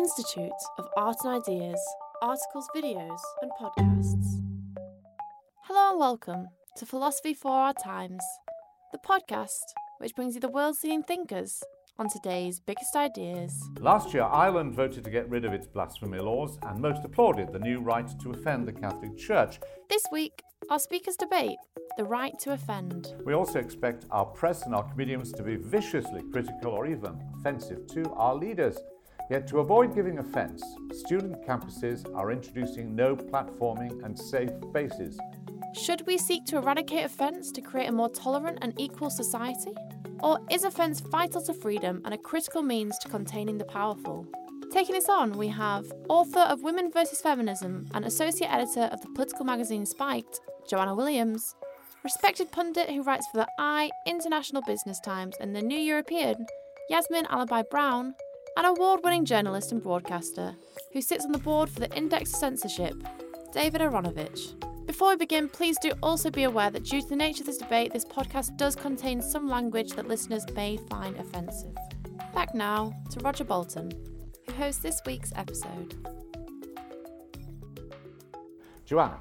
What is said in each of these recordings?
Institute of Art and Ideas, articles, videos, and podcasts. Hello and welcome to Philosophy for Our Times, the podcast which brings you the world's leading thinkers on today's biggest ideas. Last year, Ireland voted to get rid of its blasphemy laws and most applauded the new right to offend the Catholic Church. This week, our speakers debate the right to offend. We also expect our press and our comedians to be viciously critical or even offensive to our leaders. Yet, to avoid giving offence, student campuses are introducing no platforming and safe spaces. Should we seek to eradicate offence to create a more tolerant and equal society? Or is offence vital to freedom and a critical means to containing the powerful? Taking this on, we have author of Women vs. Feminism and associate editor of the political magazine Spiked, Joanna Williams, respected pundit who writes for the I, International Business Times, and the New European, Yasmin Alibhai Brown, an award winning journalist and broadcaster who sits on the board for the Index of Censorship, David Aaronovitch. Before we begin, please do also be aware that due to the nature of this debate, this podcast does contain some language that listeners may find offensive. Back now to Roger Bolton, who hosts this week's episode. Joanna,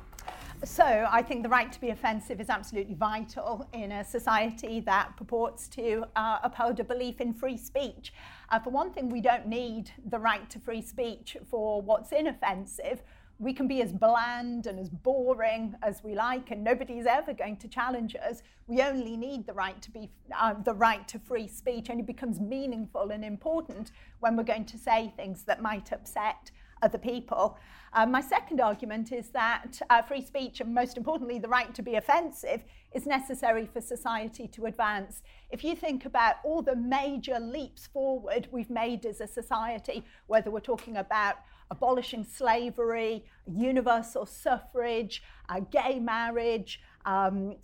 So I think the right to be offensive is absolutely vital in a society that purports to uh, uphold a belief in free speech. Uh, for one thing, we don't need the right to free speech for what's inoffensive. We can be as bland and as boring as we like, and nobody's ever going to challenge us. We only need the right to be uh, the right to free speech, and it becomes meaningful and important when we're going to say things that might upset other people. Uh, my second argument is that uh, free speech, and most importantly, the right to be offensive, is necessary for society to advance. If you think about all the major leaps forward we've made as a society, whether we're talking about abolishing slavery, universal suffrage, uh, gay marriage, um,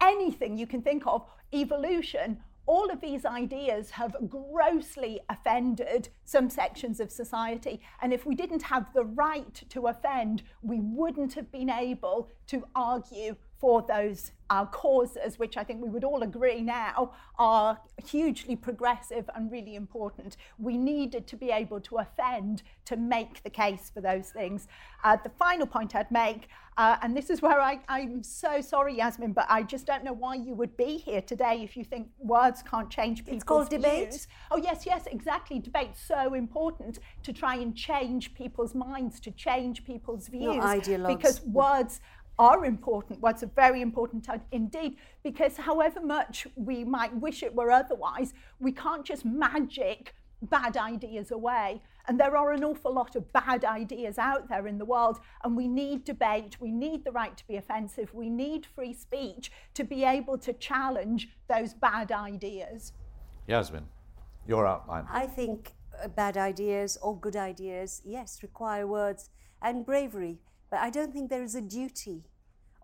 anything you can think of, evolution, all of these ideas have grossly offended some sections of society. And if we didn't have the right to offend, we wouldn't have been able to argue for those uh, causes, which I think we would all agree now are hugely progressive and really important. We needed to be able to offend to make the case for those things. Uh, the final point I'd make, uh, and this is where I, I'm so sorry, Yasmin, but I just don't know why you would be here today if you think words can't change people's It's called debate. views. Oh, yes, yes, exactly. Debate's so important to try and change people's minds, to change people's views. ideologues. Because words are important. Words are very important indeed, because however much we might wish it were otherwise, we can't just magic bad ideas away. And there are an awful lot of bad ideas out there in the world, and we need debate, we need the right to be offensive, we need free speech to be able to challenge those bad ideas. Yasmin, your outline. I think uh, bad ideas or good ideas, yes, require words and bravery, but I don't think there is a duty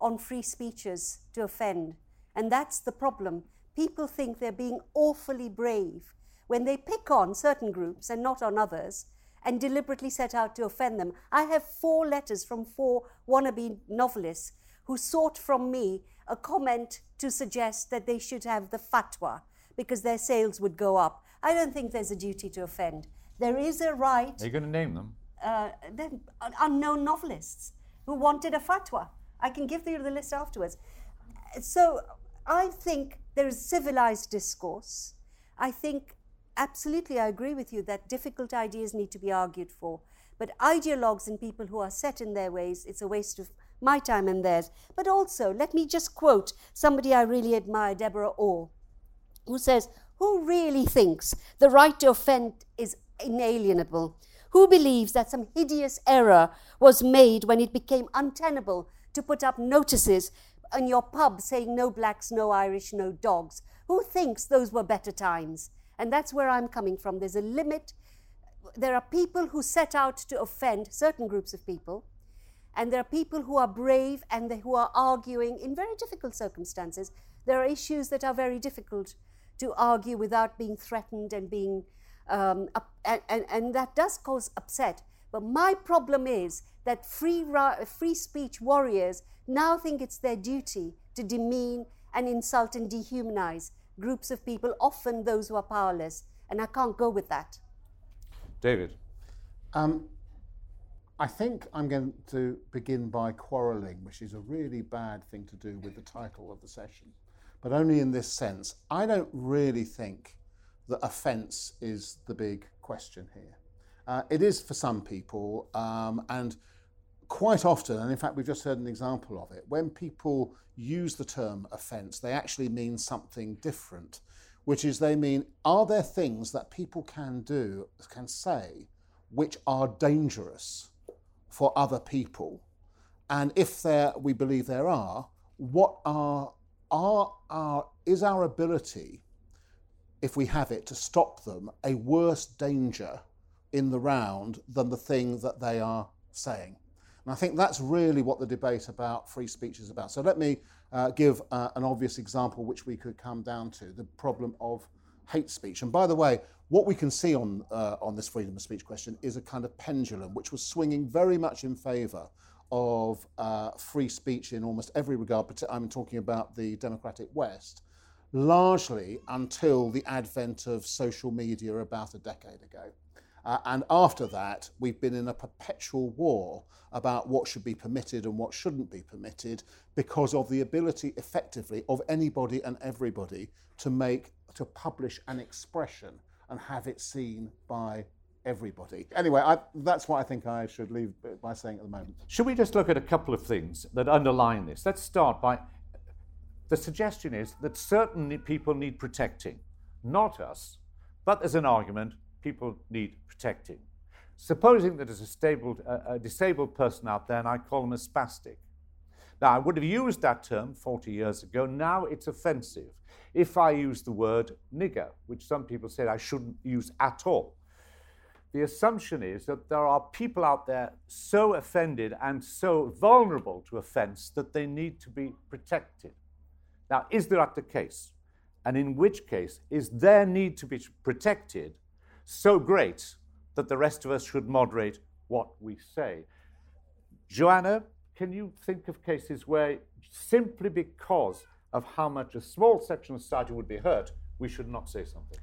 on free speeches to offend. And that's the problem. People think they're being awfully brave when they pick on certain groups and not on others and deliberately set out to offend them. I have four letters from four wannabe novelists who sought from me a comment to suggest that they should have the fatwa because their sales would go up. I don't think there's a duty to offend. There is a right Are you going to name them? uh, then unknown novelists who wanted a fatwa. I can give you the list afterwards. So I think there is civilized discourse. I think absolutely I agree with you that difficult ideas need to be argued for. But ideologues and people who are set in their ways, it's a waste of my time and theirs. But also, let me just quote somebody I really admire, Deborah Orr, who says, Who really thinks the right to offend is inalienable? Who believes that some hideous error was made when it became untenable to put up notices in your pub saying no blacks, no Irish, no dogs? Who thinks those were better times? And that's where I'm coming from. There's a limit. There are people who set out to offend certain groups of people, and there are people who are brave and who are arguing in very difficult circumstances. There are issues that are very difficult to argue without being threatened and being, um, and, and, and that does cause upset. But my problem is that free, free speech warriors now think it's their duty to demean and insult and dehumanize groups of people, often those who are powerless. And I can't go with that. David. Um, I think I'm going to begin by quarrelling, which is a really bad thing to do with the title of the session, but only in this sense. I don't really think that offence is the big question here. Uh, it is for some people, um, and quite often, and in fact, we've just heard an example of it, when people use the term offence, they actually mean something different, which is they mean, are there things that people can do, can say, which are dangerous? for other people? And if there, we believe there are, what are, are, are, is our ability, if we have it, to stop them a worse danger in the round than the thing that they are saying? And I think that's really what the debate about free speech is about. So let me uh, give uh, an obvious example which we could come down to the problem of hate speech. And by the way, what we can see on, uh, on this freedom of speech question is a kind of pendulum which was swinging very much in favour of uh, free speech in almost every regard. But I'm talking about the democratic West, largely until the advent of social media about a decade ago. Uh, and after that, we've been in a perpetual war about what should be permitted and what shouldn't be permitted because of the ability, effectively, of anybody and everybody to make, to publish an expression and have it seen by everybody. Anyway, I, that's what I think I should leave by saying at the moment. Should we just look at a couple of things that underline this? Let's start by the suggestion is that certain people need protecting, not us, but as an argument, people need protecting. Supposing that there's a, stable, a disabled person out there and I call them a spastic. Now, I would have used that term 40 years ago. Now it's offensive if I use the word nigger, which some people said I shouldn't use at all. The assumption is that there are people out there so offended and so vulnerable to offense that they need to be protected. Now, is that the case? And in which case is their need to be protected so great that the rest of us should moderate what we say? Joanna, can you think of cases where simply because of how much a small section of society would be hurt, we should not say something.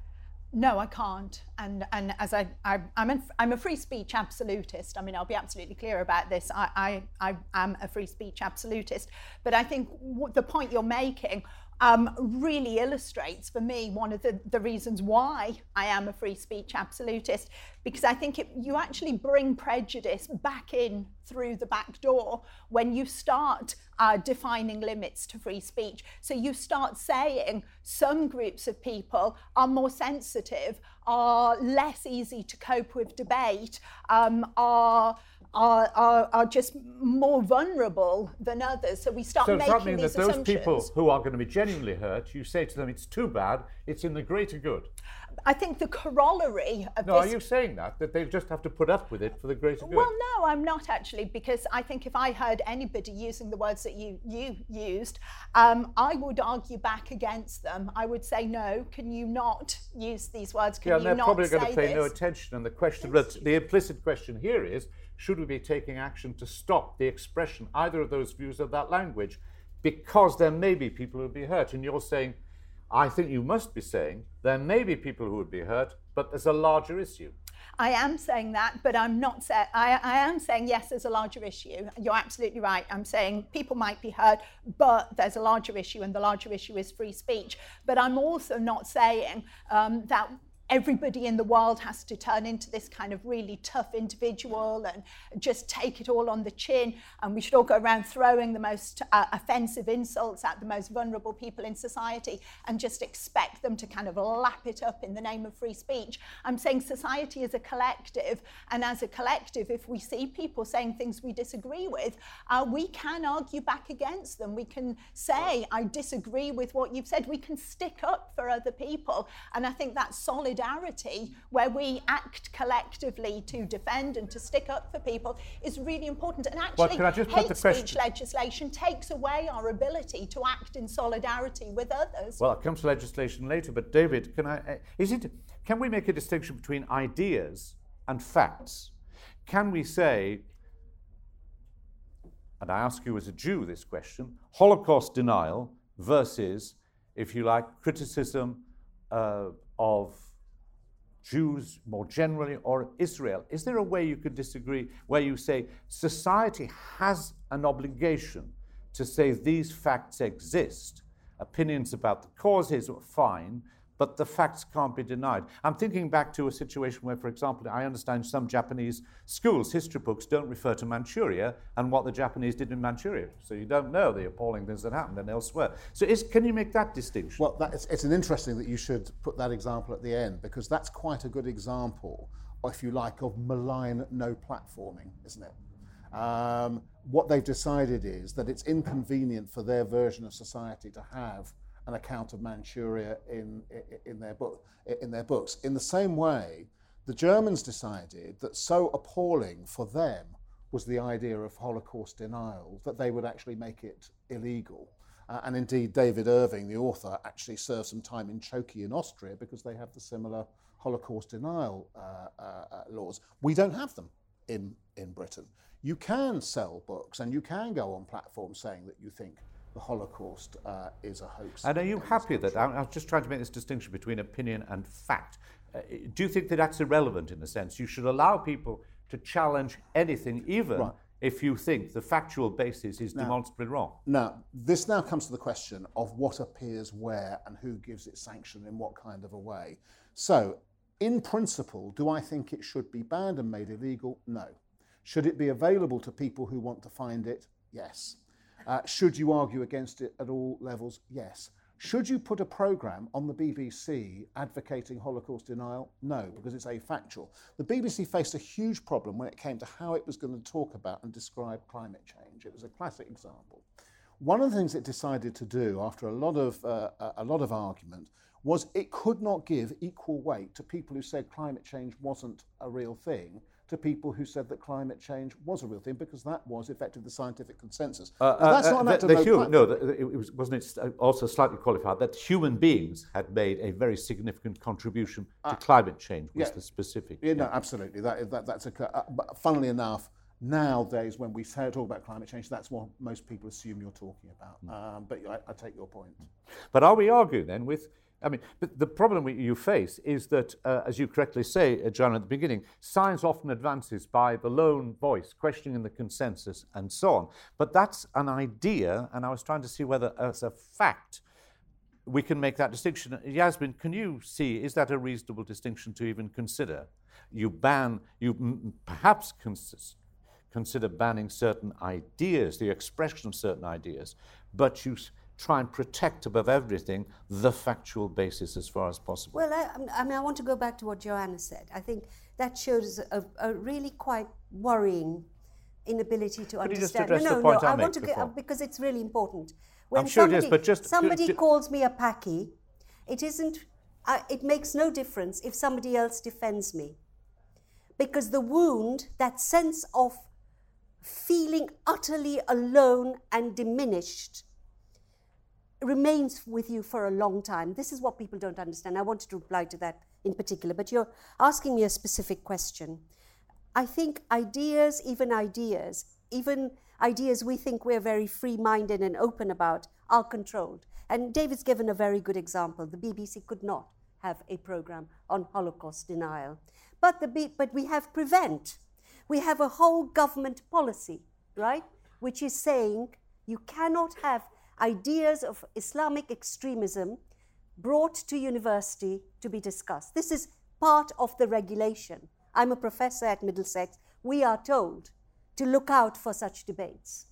No, I can't. And and as I, I a, I'm a free speech absolutist. I mean, I'll be absolutely clear about this. I I, I am a free speech absolutist. But I think the point you're making um, really illustrates for me one of the, the reasons why I am a free speech absolutist, because I think it, you actually bring prejudice back in through the back door when you start uh, defining limits to free speech. So you start saying some groups of people are more sensitive, are less easy to cope with debate, um, are are, are, are just more vulnerable than others. So we start so making that these that those people who are going to be genuinely hurt, you say to them, it's too bad, it's in the greater good? I think the corollary of no, this. are you saying that that they just have to put up with it for the greater good? Well, no, I'm not actually, because I think if I heard anybody using the words that you you used, um, I would argue back against them. I would say, no, can you not use these words? Can yeah, you and they're not probably going to pay this? no attention. And the question, the implicit question here is, should we be taking action to stop the expression either of those views or that language? Because there may be people who would be hurt. And you're saying, I think you must be saying, there may be people who would be hurt, but there's a larger issue. I am saying that, but I'm not saying, I, I am saying yes, there's a larger issue. You're absolutely right. I'm saying people might be hurt, but there's a larger issue, and the larger issue is free speech. But I'm also not saying um, that everybody in the world has to turn into this kind of really tough individual and just take it all on the chin. And we should all go around throwing the most uh, offensive insults at the most vulnerable people in society and just expect them to kind of lap it up in the name of free speech. I'm saying society is a collective. And as a collective, if we see people saying things we disagree with, uh, we can argue back against them. We can say, I disagree with what you've said. We can stick up for other people. And I think that solidarity, where we act collectively to defend and to stick up for people, is really important. And actually, well, hate speech legislation takes away our ability to act in solidarity with others. Well, it comes to legislation later, but David, can I? Uh, is it? Can we make a distinction between ideas and facts? Can we say and I ask you as a Jew this question Holocaust denial versus, if you like, criticism uh, of Jews more generally or Israel. Is there a way you could disagree where you say society has an obligation to say these facts exist? Opinions about the causes are fine, but the facts can't be denied. I'm thinking back to a situation where, for example, I understand some Japanese schools' history books don't refer to Manchuria and what the Japanese did in Manchuria. So you don't know the appalling things that happened and elsewhere. So is, can you make that distinction? Well, that is, it's an interesting that you should put that example at the end because that's quite a good example, if you like, of malign no platforming, isn't it? Um, what they've decided is that it's inconvenient for their version of society to have an account of Manchuria in, in, their book, in their books. In the same way, the Germans decided that so appalling for them was the idea of Holocaust denial that they would actually make it illegal. Uh, and indeed, David Irving, the author, actually served some time in Chokey in Austria because they have the similar Holocaust denial uh, uh, uh, laws. We don't have them in, in Britain. You can sell books and you can go on platforms saying that you think the Holocaust uh, is a hoax. And are you happy that, I'm, I'm just trying to make this distinction between opinion and fact. Uh, do you think that that's irrelevant in a sense? You should allow people to challenge anything, even right. if you think the factual basis is now, demonstrably wrong. Now, this now comes to the question of what appears where and who gives it sanction in what kind of a way. So, in principle, do I think it should be banned and made illegal? No. Should it be available to people who want to find it? Yes. Uh, should you argue against it at all levels? Yes. Should you put a programme on the BBC advocating Holocaust denial? No, because it's afactual. The BBC faced a huge problem when it came to how it was going to talk about and describe climate change. It was a classic example. One of the things it decided to do after a lot of, uh, a lot of argument was it could not give equal weight to people who said climate change wasn't a real thing to people who said that climate change was a real thing because that was effectively the scientific consensus. Uh, uh, that's not uh, the, the human, No, the, it was, wasn't it also slightly qualified that human beings had made a very significant contribution to uh, climate change was yeah, the specific. Yeah, yeah, no, absolutely. That, that, that's a, uh, but funnily enough, nowadays when we say, talk about climate change, that's what most people assume you're talking about. Mm. Um, but I, I take your point. But are we arguing then with I mean, but the problem you face is that, uh, as you correctly say, uh, John, at the beginning, science often advances by the lone voice, questioning the consensus and so on. But that's an idea, and I was trying to see whether, as a fact, we can make that distinction. Yasmin, can you see, is that a reasonable distinction to even consider? You ban, you m- perhaps cons- consider banning certain ideas, the expression of certain ideas, but you try and protect above everything the factual basis as far as possible. Well, I, I mean, I want to go back to what Joanna said. I think that shows a, a really quite worrying inability to Could understand. no, no, no, I, I want to get, because it's really important. When I'm sure somebody, it is, but just somebody just, calls me a Paki, it isn't. Uh, it makes no difference if somebody else defends me, because the wound, that sense of feeling utterly alone and diminished, remains with you for a long time. This is what people don't understand. I wanted to reply to that in particular, but you're asking me a specific question. I think ideas, even ideas, even ideas we think we're very free minded and open about, are controlled. And David's given a very good example. The BBC could not have a program on Holocaust denial. But, the B- but we have Prevent. We have a whole government policy, right? Which is saying you cannot have ideas of Islamic extremism brought to university to be discussed. This is part of the regulation. I'm a professor at Middlesex. We are told to look out for such debates.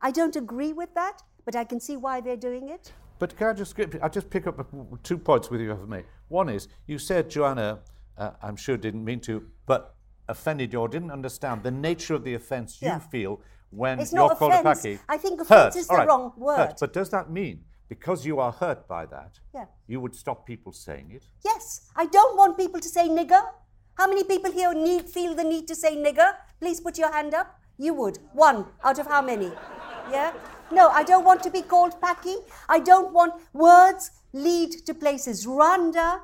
I don't agree with that, but I can see why they're doing it. But can I just, I just pick up two points with you for me. One is, you said, Joanna, uh, I'm sure didn't mean to, but offended you or didn't understand the nature of the offence Yeah. you feel when It's you're not called offence. a Paki. I think Hurt, offence is the right, wrong hurt. word. But does that mean, because you are hurt by that, Yeah. you would stop people saying it? Yes, I don't want people to say nigger. How many people here need, feel the need to say nigger? Please put your hand up. You would. One out of how many? Yeah? No, I don't want to be called Paki. I don't want words lead to places. Rwanda,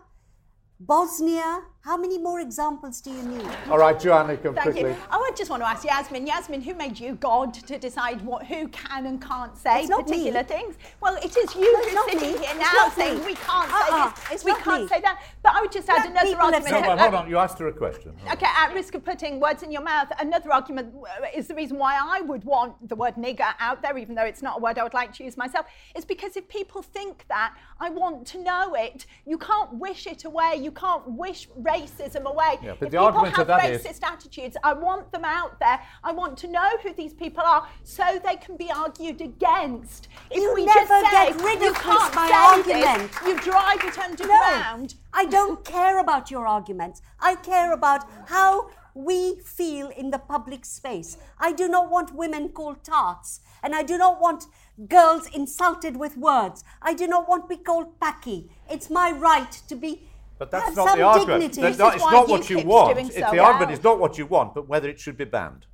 Bosnia. How many more examples do you need? All right, Joanna, come Thank quickly. you. Oh, I just want to ask Yasmin. Yasmin, who made you God to decide what who can and can't say It's not particular me. things? Well, it is you No, who's not sitting me. here now not saying me. we can't Uh-uh, say this, it's we can't me. say that. But I would just add Let another argument. No, well, hold on, you asked her a question. Okay, at risk of putting words in your mouth, another argument uh, is the reason why I would want the word nigger out there, even though it's not a word I would like to use myself, is because if people think that, I want to know it. You can't wish it away. You can't wish racism away. Yeah, but if the people argument have of that is- racist attitudes, I want them out there. I want to know who these people are so they can be argued against. If You we never just say get rid of this can't by argument. this, you drive it underground. I don't care about your arguments. I care about how we feel in the public space. I do not want women called tarts, and I do not want girls insulted with words. I do not want to be called Paki. It's my right to be. But that's have not some the argument. That's not, it's not what you UKIP's want. doing It's so the argument is not what you want, but whether it should be banned.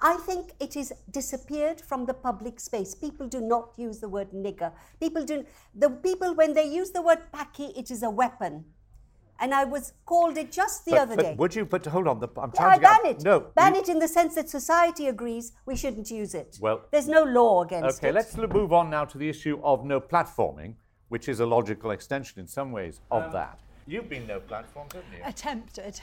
I think it is disappeared from the public space. People do not use the word nigger. People do the people when they use the word Paki, it is a weapon. And I was called it just the but, other but day. would you? But hold on, the, I'm Yeah, trying I to get ban it. No, ban you- it in the sense that society agrees we shouldn't use it. Well- there's no law against Okay, it. Okay, let's move on now to the issue of no platforming, which is a logical extension in some ways of Um, that. You've been no platforms, haven't you? Attempted.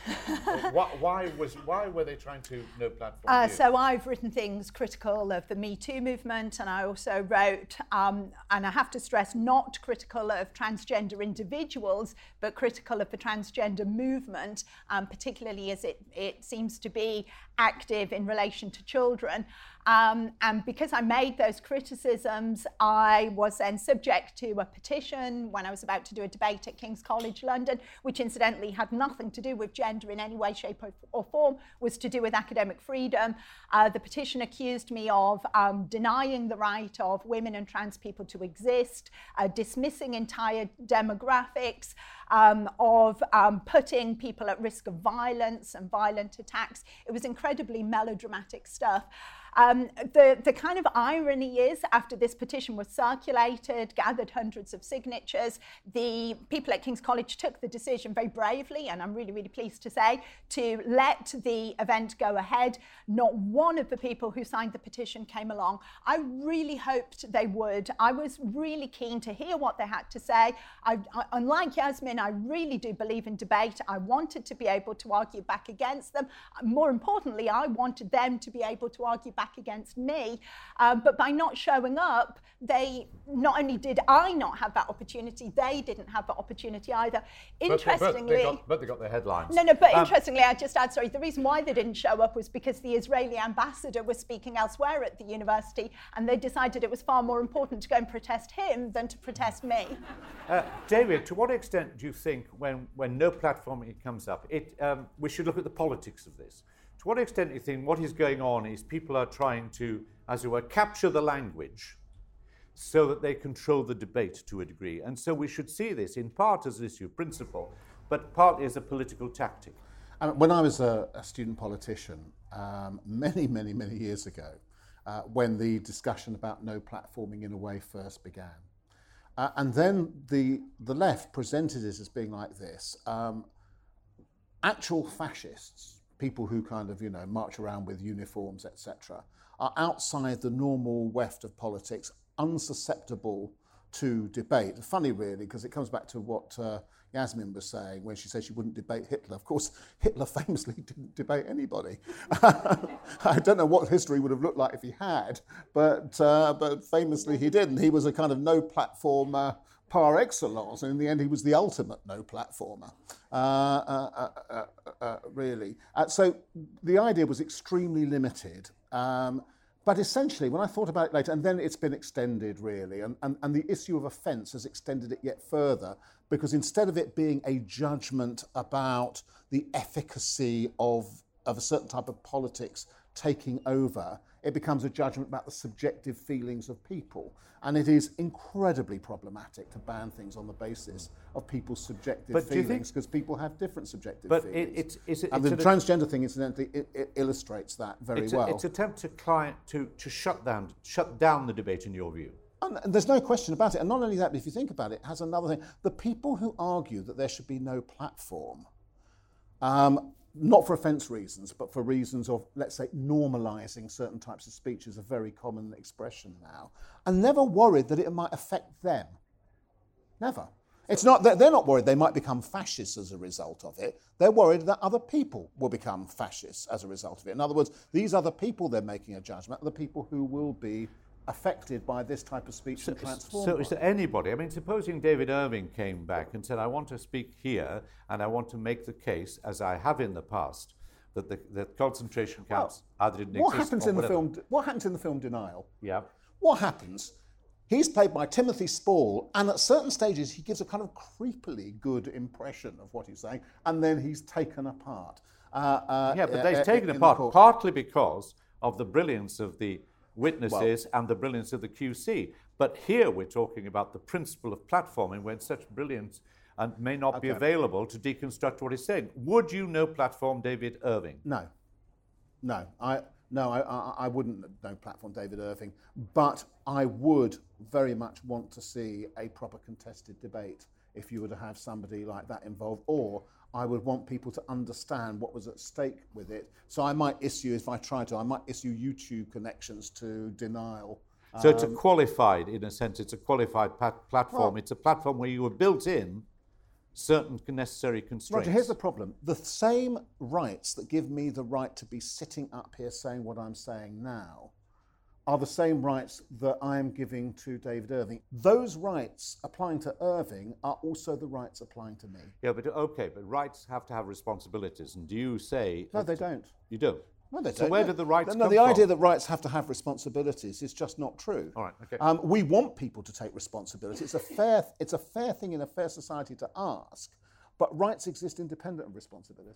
why, why was why were they trying to no platform? Uh, so I've written things critical of the Me Too movement, and I also wrote, um, and I have to stress, not critical of transgender individuals, but critical of the transgender movement, um, particularly as it, it seems to be active in relation to children. Um, and because I made those criticisms, I was then subject to a petition when I was about to do a debate at King's College London, which incidentally had nothing to do with gender in any way, shape, or, or form, was to do with academic freedom. Uh, the petition accused me of um, denying the right of women and trans people to exist, uh, dismissing entire demographics, um, of um, putting people at risk of violence and violent attacks. It was incredibly melodramatic stuff. Um, the, the kind of irony is, after this petition was circulated, gathered hundreds of signatures, the people at King's College took the decision very bravely, and I'm really, really pleased to say, to let the event go ahead. Not one of the people who signed the petition came along. I really hoped they would. I was really keen to hear what they had to say. I, I, unlike Yasmin, I really do believe in debate. I wanted to be able to argue back against them. More importantly, I wanted them to be able to argue back against me. Um, but by not showing up, they not only did I not have that opportunity, they didn't have that opportunity either. Interestingly, but, they got, but they got their headlines. no, no, but Um, interestingly, I just add, sorry, the reason why they didn't show up was because the Israeli ambassador was speaking elsewhere at the university and they decided it was far more important to go and protest him than to protest me. Uh, David, to what extent do you think, when, when no platforming comes up, it, um, we should look at the politics of this? To what extent do you think what is going on is people are trying to, as it were, capture the language so that they control the debate to a degree? And so we should see this in part as an issue of principle, but partly as a political tactic. When I was a, a student politician, um, many, many, many years ago, uh, when the discussion about no platforming in a way first began, uh, and then the the left presented it as being like this: um, actual fascists, people who kind of you know march around with uniforms, etc., are outside the normal weft of politics, unsusceptible to debate. Funny, really, because it comes back to what uh, Yasmin was saying when she said she wouldn't debate Hitler. Of course, Hitler famously didn't debate anybody. I don't know what history would have looked like if he had, but uh, but famously he didn't. He was a kind of no platform. Uh, par excellence, and in the end, he was the ultimate no platformer. Uh, uh, uh, really. So the idea was extremely limited. Um, but essentially, when I thought about it later, and then it's been extended really, and, and, and the issue of offence has extended it yet further because instead of it being a judgment about the efficacy of, of a certain type of politics taking over, it becomes a judgment about the subjective feelings of people. And it is incredibly problematic to ban things on the basis of people's subjective but feelings because people have different subjective but feelings. It, it's, it's, and the transgender thing, incidentally, it, it illustrates that very it's well. A, it's attempt to, client, to, to shut, down, shut down the debate in your view. And there's no question about it. And not only that, but if you think about it, it has another thing. The people who argue that there should be no platform um, not for offence reasons, but for reasons of, let's say, normalising certain types of speech is a very common expression now, and never worried that it might affect them. Never. It's not that they're not worried they might become fascists as a result of it. They're worried that other people will become fascists as a result of it. In other words, these other people they're making a judgment are the people who will be affected by this type of speech so, and transformed. So, is there anybody? I mean, supposing David Irving came back and said, "I want to speak here, and I want to make the case, as I have in the past, that the that concentration camps well, either didn't what exist." Happens in the film, what happens in the film Denial? Yeah. What happens? He's played by Timothy Spall, and at certain stages he gives a kind of creepily good impression of what he's saying, and then he's taken apart. Uh, uh, yeah, but they've uh, taken apart partly because of the brilliance of the witnesses well, and the brilliance of the QC. But here we're talking about the principle of platforming when such brilliance and may not okay. be available to deconstruct what he's saying. Would you no platform David Irving? No. No. I no, I, I, I wouldn't no platform David Irving, but I would very much want to see a proper contested debate if you were to have somebody like that involved, or I would want people to understand what was at stake with it. So I might issue, if I try to, I might issue YouTube connections to denial. So um, it's a um, qualified, in a sense, it's a qualified platform. Well, it's a platform where you were built in certain necessary constraints. Roger, here's the problem. The same rights that give me the right to be sitting up here saying what I'm saying now are the same rights that I am giving to David Irving. Those rights applying to Irving are also the rights applying to me. Yeah, but okay, but rights have to have responsibilities. And do you say. No, they don't. You don't? No, they so don't. So where no. did the rights no, come no, the from? idea that rights have to have responsibilities is just not true. All right, okay. Um, we want people to take responsibility. It's a fair, it's a fair thing in a fair society to ask, but rights exist independent of responsibility.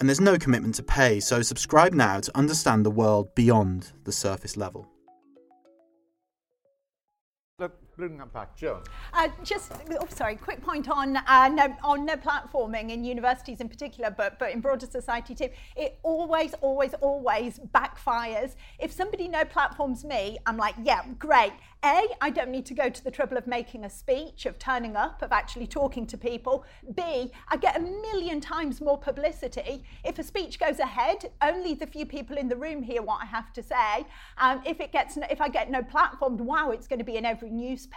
and there's no commitment to pay, so subscribe now to understand the world beyond the surface level. Back, Joan. Uh, just, oh, sorry, quick point on uh, on no platforming in universities in particular, but but in broader society too. It always, always, always backfires. If somebody no platforms me, I'm like, yeah, great. A, I don't need to go to the trouble of making a speech, of turning up, of actually talking to people. B, I get a million times more publicity. If a speech goes ahead, only the few people in the room hear what I have to say. Um, if it gets, if I get no platformed, wow, it's going to be in every newspaper.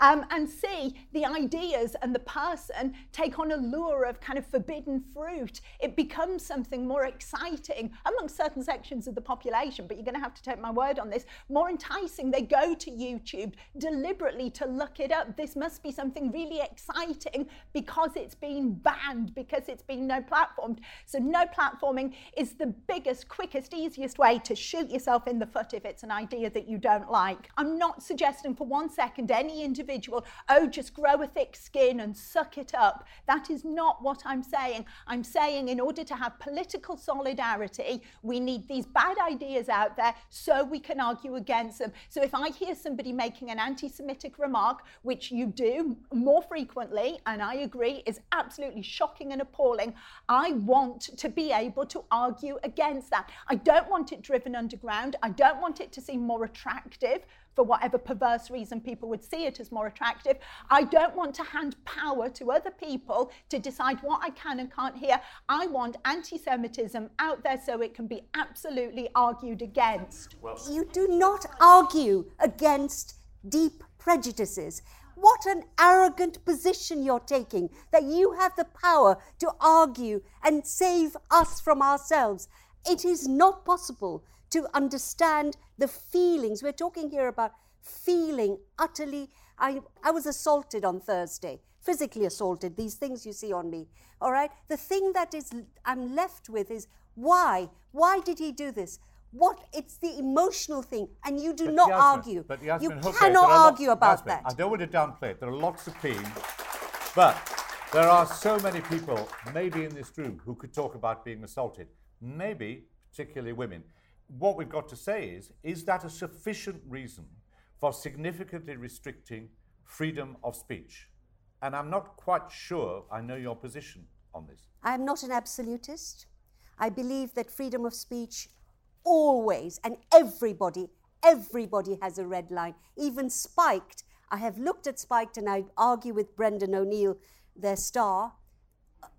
Um, and see the ideas and the person take on a lure of kind of forbidden fruit. It becomes something more exciting among certain sections of the population, but you're going to have to take my word on this, more enticing. They go to YouTube deliberately to look it up. This must be something really exciting because it's been banned, because it's been no platformed. So, no platforming is the biggest, quickest, easiest way to shoot yourself in the foot if it's an idea that you don't like. I'm not suggesting for one second any individual, oh, just grow a thick skin and suck it up. That is not what I'm saying. I'm saying in order to have political solidarity, we need these bad ideas out there so we can argue against them. So if I hear somebody making an anti Semitic remark, which you do more frequently, and I agree is absolutely shocking and appalling, I want to be able to argue against that. I don't want it driven underground. I don't want it to seem more attractive for whatever perverse reason people would see it as more attractive. I don't want to hand power to other people to decide what I can and can't hear. I want anti Semitism out there so it can be absolutely argued against. Well, you do not argue against deep prejudices. What an arrogant position you're taking that you have the power to argue and save us from ourselves. It is not possible to understand the feelings. We're talking here about feeling utterly. I, I was assaulted on Thursday, physically assaulted, these things you see on me. All right? The thing that is I'm left with is why? Why did he do this? What it's the emotional thing, and you do but not Yasmin, argue. But Yasmin, you cannot argue about Yasmin, that. I don't want to downplay it. There are lots of teams, but there are so many people, maybe in this room, who could talk about being assaulted. Maybe, particularly women. What we've got to say is: is that a sufficient reason for significantly restricting freedom of speech? And I'm not quite sure I know your position on this. I'm not an absolutist. I believe that freedom of speech always and everybody, everybody has a red line, even spiked. I have looked at spiked and I argue with Brendan O'Neill, their star,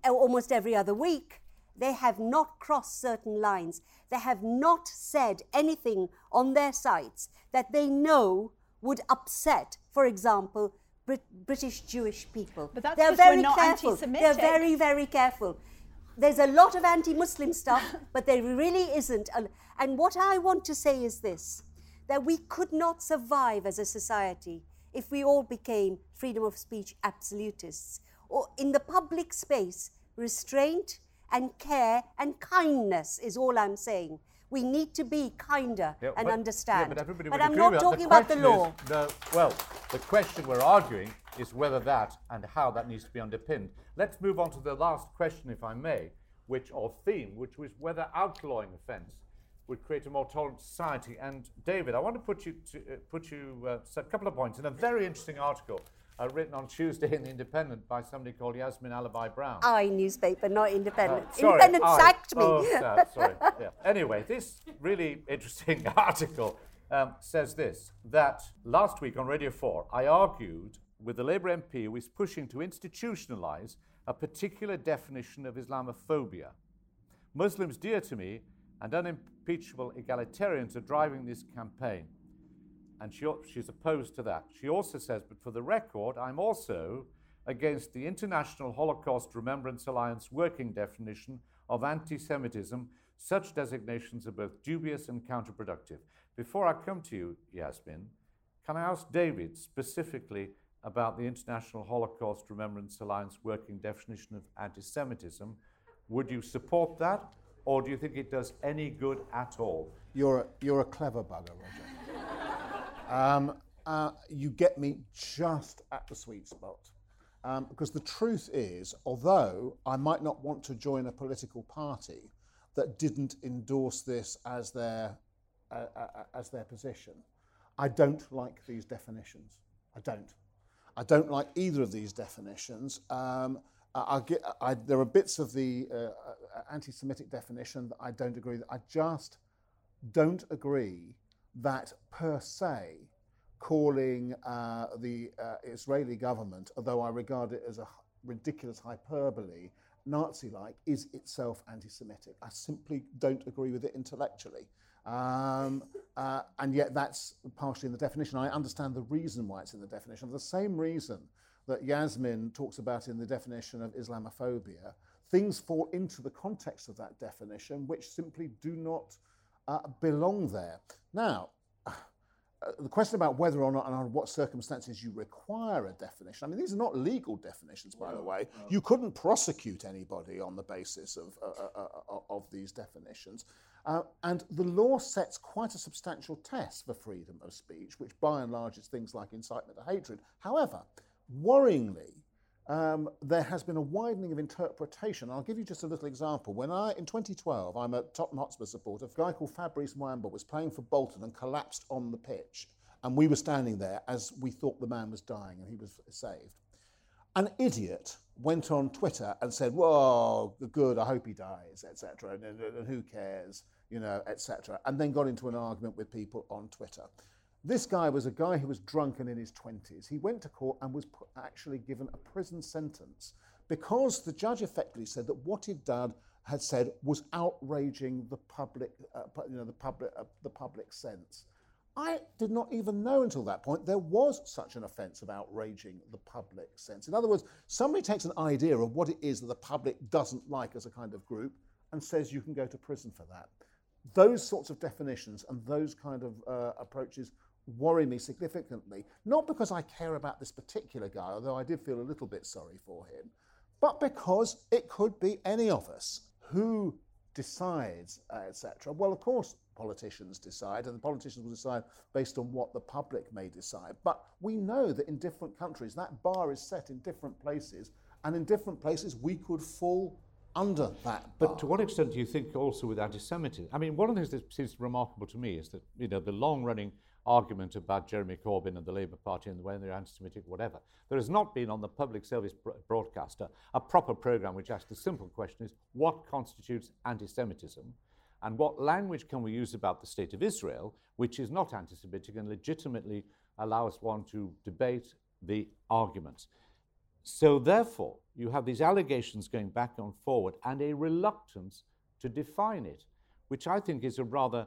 almost every other week. They have not crossed certain lines. They have not said anything on their sites that they know would upset, for example, Brit- British Jewish people. But that's They're very careful. They're very, very careful there's a lot of anti Muslim stuff, but there really isn't. A, and what I want to say is this that we could not survive as a society if we all became freedom of speech absolutists. Or in the public space, restraint and care and kindness is all I'm saying. We need to be kinder yeah, and but, understand. Yeah, but, but I'm not talking about the law. The, well, the question we're arguing is whether that and how that needs to be underpinned. Let's move on to the last question, if I may, which or theme, which was whether outlawing offence would create a more tolerant society. And David, I want to put you to, uh, put you uh, a couple of points in a very interesting article uh, written on Tuesday in the Independent by somebody called Yasmin Alibhai-Brown. I newspaper, not Independent. Uh, sorry, Independent I, sacked me. Oh, sad, sorry. Yeah. Anyway, this really interesting article um, says this that last week on Radio 4, I argued with the Labour MP who is pushing to institutionalise a particular definition of Islamophobia. Muslims dear to me and unimpeachable egalitarians are driving this campaign. And she, she's opposed to that. She also says, but for the record, I'm also against the International Holocaust Remembrance Alliance working definition of anti Semitism. Such designations are both dubious and counterproductive. Before I come to you, Yasmin, can I ask David specifically about the International Holocaust Remembrance Alliance working definition of anti Semitism. Would you support that, or do you think it does any good at all? You're a, you're a clever bugger, Roger. Um, uh, you get me just at the sweet spot. Um, because the truth is, although I might not want to join a political party that didn't endorse this as their, uh, uh, uh as their position, I don't like these definitions. I don't. I don't like either of these definitions. Um, I, get, I, there are bits of the uh, uh, anti-Semitic definition that I don't agree with. I just don't agree that per se calling uh, the uh, Israeli government, although I regard it as a ridiculous hyperbole, Nazi-like, is itself anti-Semitic. I simply don't agree with it intellectually. Um, uh, and yet that's partially in the definition. I understand the reason why it's in the definition. The same reason that Yasmin talks about in the definition of Islamophobia, things fall into the context of that definition which simply do not uh, belong there. Now, uh, the question about whether or not and under what circumstances you require a definition, I mean, these are not legal definitions, by no, the way. No. You couldn't prosecute anybody on the basis of, uh, uh, uh of these definitions. Uh, and the law sets quite a substantial test for freedom of speech, which by and large is things like incitement to hatred. However, worryingly, um, there has been a widening of interpretation. I'll give you just a little example. When I, in 2012, I'm a Tottenham Hotspur supporter, a guy called Fabrice Muamba was playing for Bolton and collapsed on the pitch. And we were standing there as we thought the man was dying and he was saved. An idiot went on Twitter and said, "Whoa, good, I hope he dies, etc." And, and, and, who cares, you know, etc. And then got into an argument with people on Twitter. This guy was a guy who was drunk and in his 20s. He went to court and was put, actually given a prison sentence because the judge effectively said that what he'd done had said was outraging the public, uh, you know, the public, uh, the public sense. I did not even know until that point there was such an offence of outraging the public sense. In other words, somebody takes an idea of what it is that the public doesn't like as a kind of group and says you can go to prison for that. Those sorts of definitions and those kind of uh, approaches worry me significantly, not because I care about this particular guy, although I did feel a little bit sorry for him, but because it could be any of us who decides, uh, etc. Well, of course, politicians decide, and the politicians will decide based on what the public may decide. But we know that in different countries, that bar is set in different places, and in different places, we could fall under that. Bar. But to what extent do you think also with anti-Semitism? I mean, one of the things that seems remarkable to me is that you know the long-running argument about Jeremy Corbyn and the Labour Party and the way they're anti-Semitic, whatever. There has not been on the public service broadcaster a proper programme which asks the simple question is what constitutes anti-Semitism and what language can we use about the state of Israel which is not anti-Semitic and legitimately allows one to debate the arguments. So therefore, you have these allegations going back and forward and a reluctance to define it, which I think is a rather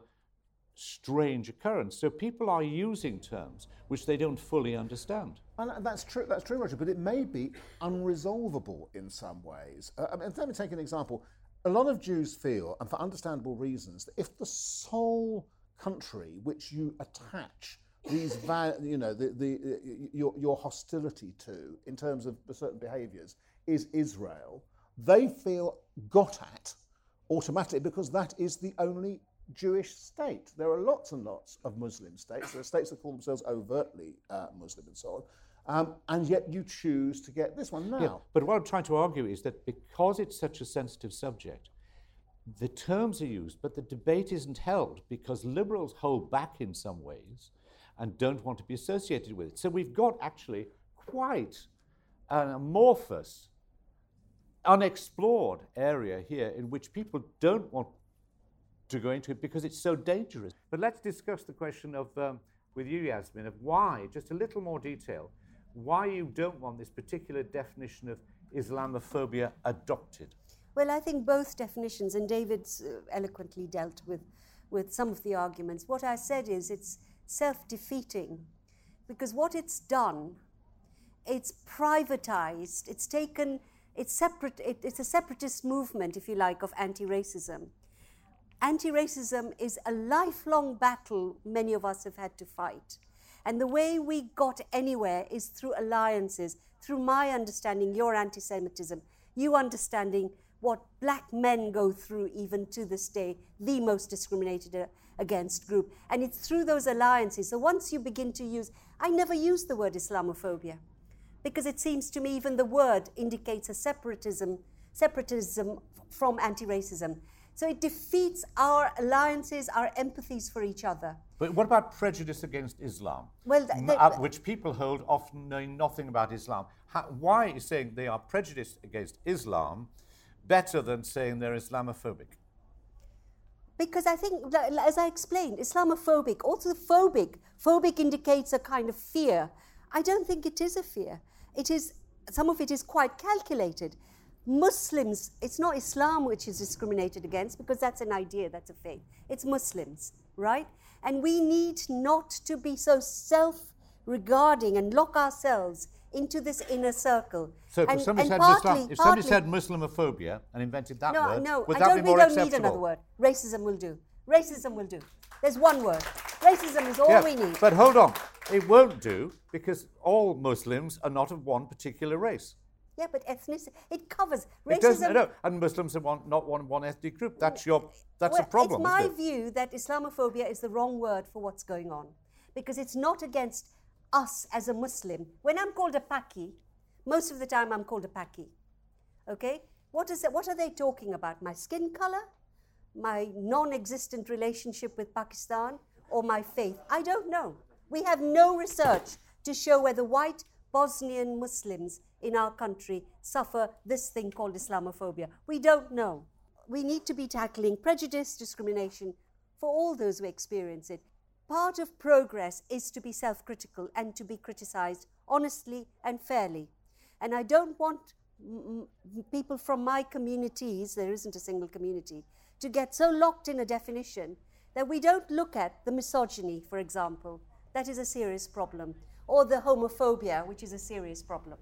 strange occurrence. So people are using terms which they don't fully understand. And that's true, that's true, Roger, but it may be unresolvable in some ways. Uh, I mean, let me take an example. A lot of Jews feel, and for understandable reasons, that if the sole country which you attach these, va- you know, the, the, uh, your, your hostility to in terms of certain behaviours is Israel, they feel got at automatically because that is the only Jewish state. There are lots and lots of Muslim states. There are states that call themselves overtly uh, Muslim and so on. Um, and yet you choose to get this one now. Yeah, but what I'm trying to argue is that because it's such a sensitive subject, the terms are used, but the debate isn't held because liberals hold back in some ways and don't want to be associated with it. So we've got actually quite an amorphous, unexplored area here in which people don't want to go into it because it's so dangerous. But let's discuss the question of, um, with you, Yasmin, of why, just a little more detail, why you don't want this particular definition of Islamophobia adopted. Well, I think both definitions, and David's uh, eloquently dealt with, with some of the arguments. What I said is it's self defeating because what it's done, it's privatized, it's taken, it's, separate, it, it's a separatist movement, if you like, of anti racism anti racism is a lifelong battle many of us have had to fight. And the way we got anywhere is through alliances, through my understanding your anti Semitism, you understanding what black men go through even to this day, the most discriminated uh, against group. And it's through those alliances. So once you begin to use, I never use the word Islamophobia because it seems to me even the word indicates a separatism, separatism from anti racism. So it defeats our alliances, our empathies for each other. But what about prejudice against Islam? Well, th- uh, which people hold often knowing nothing about Islam. How, why is saying they are prejudiced against Islam better than saying they're Islamophobic? Because I think, as I explained, Islamophobic, also phobic. Phobic indicates a kind of fear. I don't think it is a fear. It is, some of it is quite calculated. Muslims, it's not Islam which is discriminated against because that's an idea, that's a faith. It's Muslims, right? And we need not to be so self regarding and lock ourselves into this inner circle. So and, if somebody, said, partly, Muslim, if somebody said Islamophobia and invented that no, word, no, would I that don't, be more we don't acceptable? need another word. Racism will do. Racism will do. There's one word. Racism is all we need. But hold on. It won't do because all Muslims are not of one particular race. Yeah, but ethnicity, it covers racism. It doesn't, no, and Muslims are one, not one, one ethnic group. That's your, that's well, a problem. It's my it? view that Islamophobia is the wrong word for what's going on because it's not against us as a Muslim. When I'm called a Paki, most of the time I'm called a Paki. Okay? What, is it, what are they talking about? My skin color? My non existent relationship with Pakistan? Or my faith? I don't know. We have no research to show whether white Bosnian Muslims in our country suffer this thing called Islamophobia. We don't know. We need to be tackling prejudice, discrimination for all those who experience it. part of progress is to be self critical and to be criticized honestly and fairly. And I don't want m- m- people from my communities, there isn't a single community, to get so locked in a definition that we don't look at the misogyny, for example. That is a serious problem. Or the homophobia, which is a serious problem.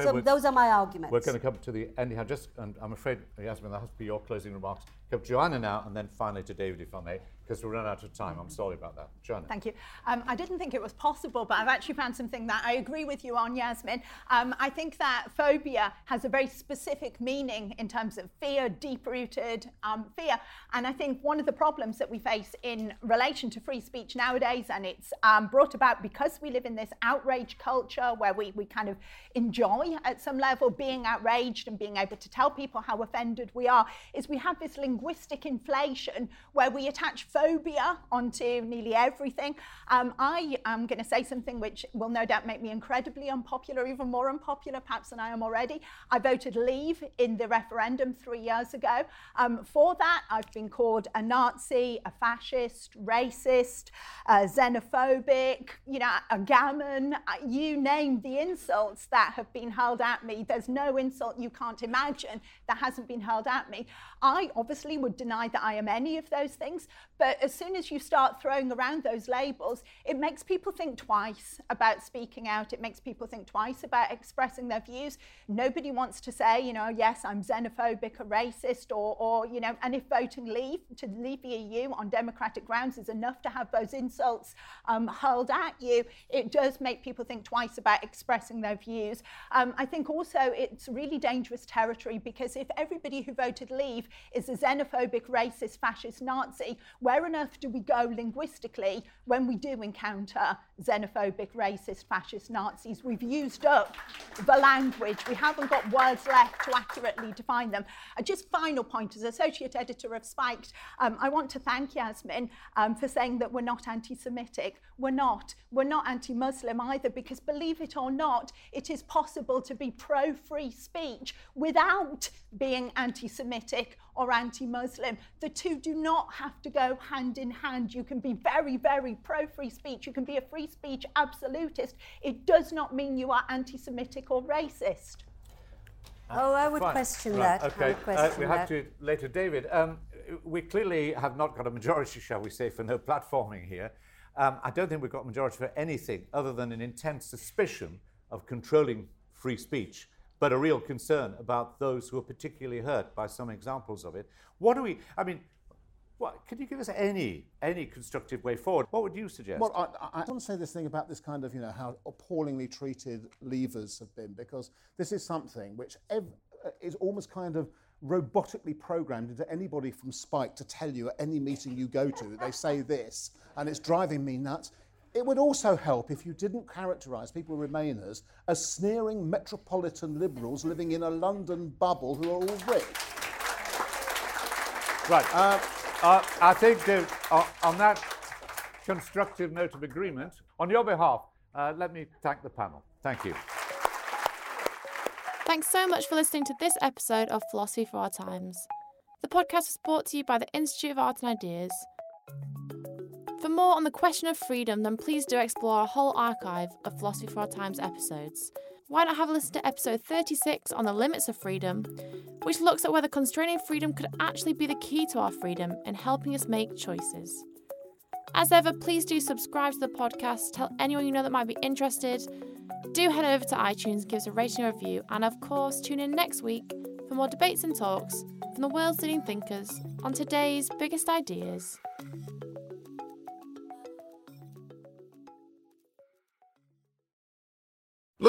So those are my arguments. We're going to come to the end here. Just, and I'm afraid, Yasmin, that has to be your closing remarks. Come to Joanna now, and then finally to David, if I may, because we've run out of time. I'm sorry about that. Joanna. Thank you. Um, I didn't think it was possible, but I've actually found something that I agree with you on, Yasmin. Um, I think that phobia has a very specific meaning in terms of fear, deep rooted um, fear. And I think one of the problems that we face in relation to free speech nowadays, and it's um, brought about because we live in this outrage culture where we, we kind of enjoy at some level being outraged and being able to tell people how offended we are, is we have this linguistic inflation where we attach phobia onto nearly everything. Um, I am going to say something which will no doubt make me incredibly unpopular, even more unpopular perhaps than I am already. I voted leave in the referendum three years ago. Um, for that, I've been called a Nazi, a fascist, racist, uh, xenophobic, you know, a gammon. Uh, You name the insults that have been hurled at me. There's no insult you can't imagine that hasn't been hurled at me. I obviously would deny that I am any of those things, but as soon as you start throwing around those labels, it makes people think twice about speaking out. It makes people think twice about expressing their views. Nobody wants to say, you know, yes, I'm xenophobic or racist, or, or you know, and if voting leave to leave the EU on democratic grounds is enough to have those insults um, hurled at you, it does make people think twice about expressing their views. Um, I think also it's really dangerous territory because if everybody who voted leave is a xenophobic, racist, fascist, Nazi, where on earth do we go linguistically when we do encounter xenophobic, racist, fascist, Nazis? We've used up the language. We haven't got words left to accurately define them. Uh, just final point, as associate editor of Spiked, um, I want to thank Yasmin um, for saying that we're not anti-Semitic. We're not. We're not anti-Muslim either, because believe it or not, it is possible to be pro-free speech without being anti-Semitic or anti-Muslim. The two do not have to go hand in hand. You can be very, very pro-free speech. You can be a free speech absolutist. It does not mean you are anti-Semitic or racist. Oh, I would Fine. question Right, that. I Okay, would uh, question we have that. to later, David. Um, we clearly have not got a majority, shall we say, for no platforming here. Um, I don't think we've got a majority for anything other than an intense suspicion of controlling free speech, but a real concern about those who are particularly hurt by some examples of it. What do we? I mean, what, can you give us any any constructive way forward? What would you suggest? Well, I, I, I want to say this thing about this kind of, you know, how appallingly treated leavers have been, because this is something which ev- uh, is almost kind of robotically programmed into anybody from Spike to tell you at any meeting you go to they say this, and it's driving me nuts. It would also help if you didn't characterise people Remainers as sneering metropolitan liberals living in a London bubble who are all rich. Right. Uh, uh, I think that uh, on that constructive note of agreement, on your behalf, uh, let me thank the panel. Thank you. Thanks so much for listening to this episode of Philosophy for Our Times. The podcast was brought to you by the Institute of Art and Ideas. For more on the question of freedom, then please do explore our whole archive of Philosophy for Our Times episodes. Why not have a listen to episode 36 on the limits of freedom, which looks at whether constraining freedom could actually be the key to our freedom and helping us make choices. As ever, please do subscribe to the podcast, tell anyone you know that might be interested. Do head over to iTunes, give us a rating or review, and of course, tune in next week for more debates and talks from the world's leading thinkers on today's biggest ideas.